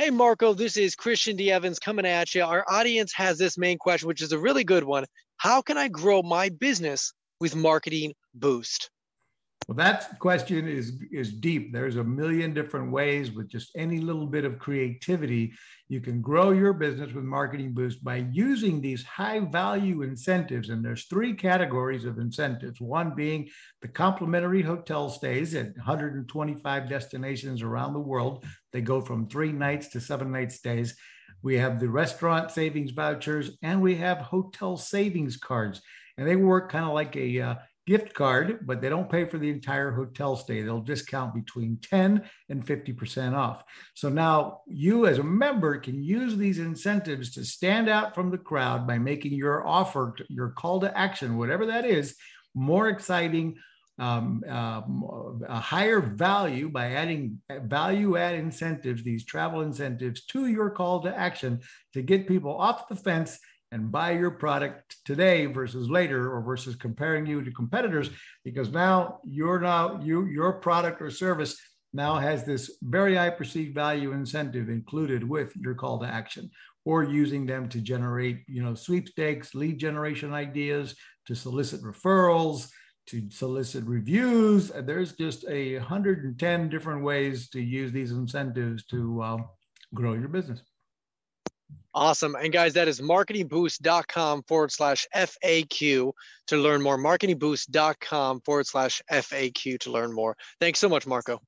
Hey, Marco, this is Christian D. Evans coming at you. Our audience has this main question, which is a really good one. How can I grow my business with Marketing Boost? Well, that question is, is deep. There's a million different ways with just any little bit of creativity. You can grow your business with Marketing Boost by using these high value incentives. And there's three categories of incentives. One being the complimentary hotel stays at 125 destinations around the world. They go from three nights to seven night stays. We have the restaurant savings vouchers and we have hotel savings cards. And they work kind of like a uh, gift card, but they don't pay for the entire hotel stay. They'll discount between 10 and 50% off. So now you, as a member, can use these incentives to stand out from the crowd by making your offer, your call to action, whatever that is, more exciting. Um, uh, a higher value by adding value add incentives, these travel incentives to your call to action to get people off the fence and buy your product today versus later or versus comparing you to competitors because now you're now you your product or service now has this very high perceived value incentive included with your call to action or using them to generate you know sweepstakes lead generation ideas to solicit referrals to solicit reviews. There's just a 110 different ways to use these incentives to uh, grow your business Awesome. And guys, that is marketingboost.com forward slash FAQ to learn more. Marketingboost.com forward slash FAQ to learn more. Thanks so much, Marco.